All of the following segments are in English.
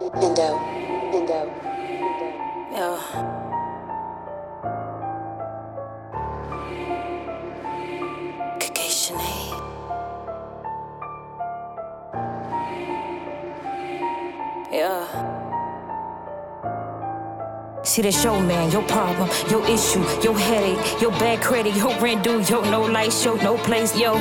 Indo, Indo. Yeah. Yeah. See that show, man, your problem, your issue, your headache, your bad credit, your rent due, your no light show, no place, yo.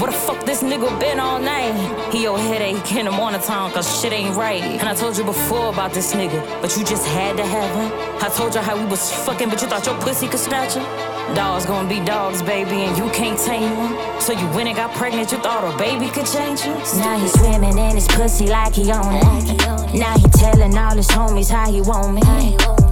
What the fuck this nigga been all night? He your headache in the morning time, cause shit ain't right. And I told you before about this nigga, but you just had to have him. I told you how we was fucking, but you thought your pussy could snatch him. Dogs gonna be dogs, baby, and you can't tame them. So you went and got pregnant, you thought a baby could change you? Now he swimming in his pussy like he own it. Now he telling all his homies how he want me.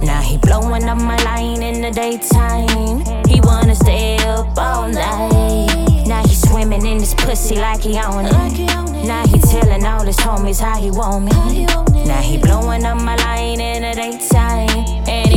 Now he blowing up my line in the daytime. He wanna stay up all night. Now he swimming in his pussy like he own it. Now he telling all his homies how he want me. Now he blowing up my line in the daytime. And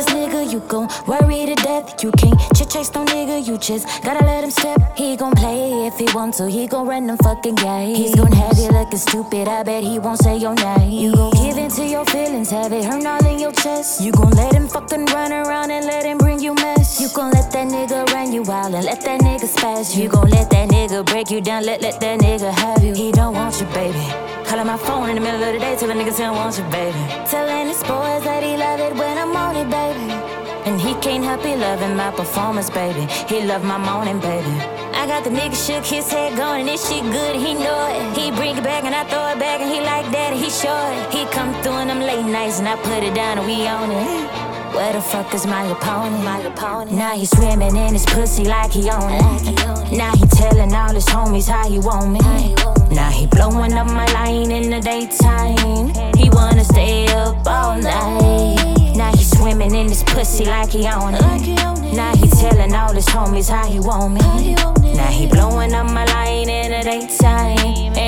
This nigga, you gon' worry to death. You can't chase no nigga, you just gotta let him step. He gon' play if he want to, he gon' run them fucking games. He's gon' have you looking stupid, I bet he won't say your name. You gon' give in to your feelings, have it hurt all in your chest. You gon' let him fucking run around and let him bring you mess. You gon' let that nigga run you wild and let that nigga spaz you. You gon' let that nigga break you down, let, let that nigga have you. He don't want you, baby. Calling my phone in the middle of the day, niggas he don't want you, baby. Telling his boys that he love it when I'm on it, baby. And he can't help it loving my performance, baby. He love my moaning, baby. I got the nigga shook his head going, and this shit good, he know it. He bring it back and I throw it back, and he like that, he sure it. He come through in them late nights, and I put it down, and we own it. Where the fuck is my opponent? My opponent. Now he swimming in his pussy like he own it. Now he telling all his homies how he want me. Now he blowing up my line in the daytime. He wanna stay swimming in his pussy like he own it. Now he telling all his homies how he want me. Now he blowing up my line in the daytime.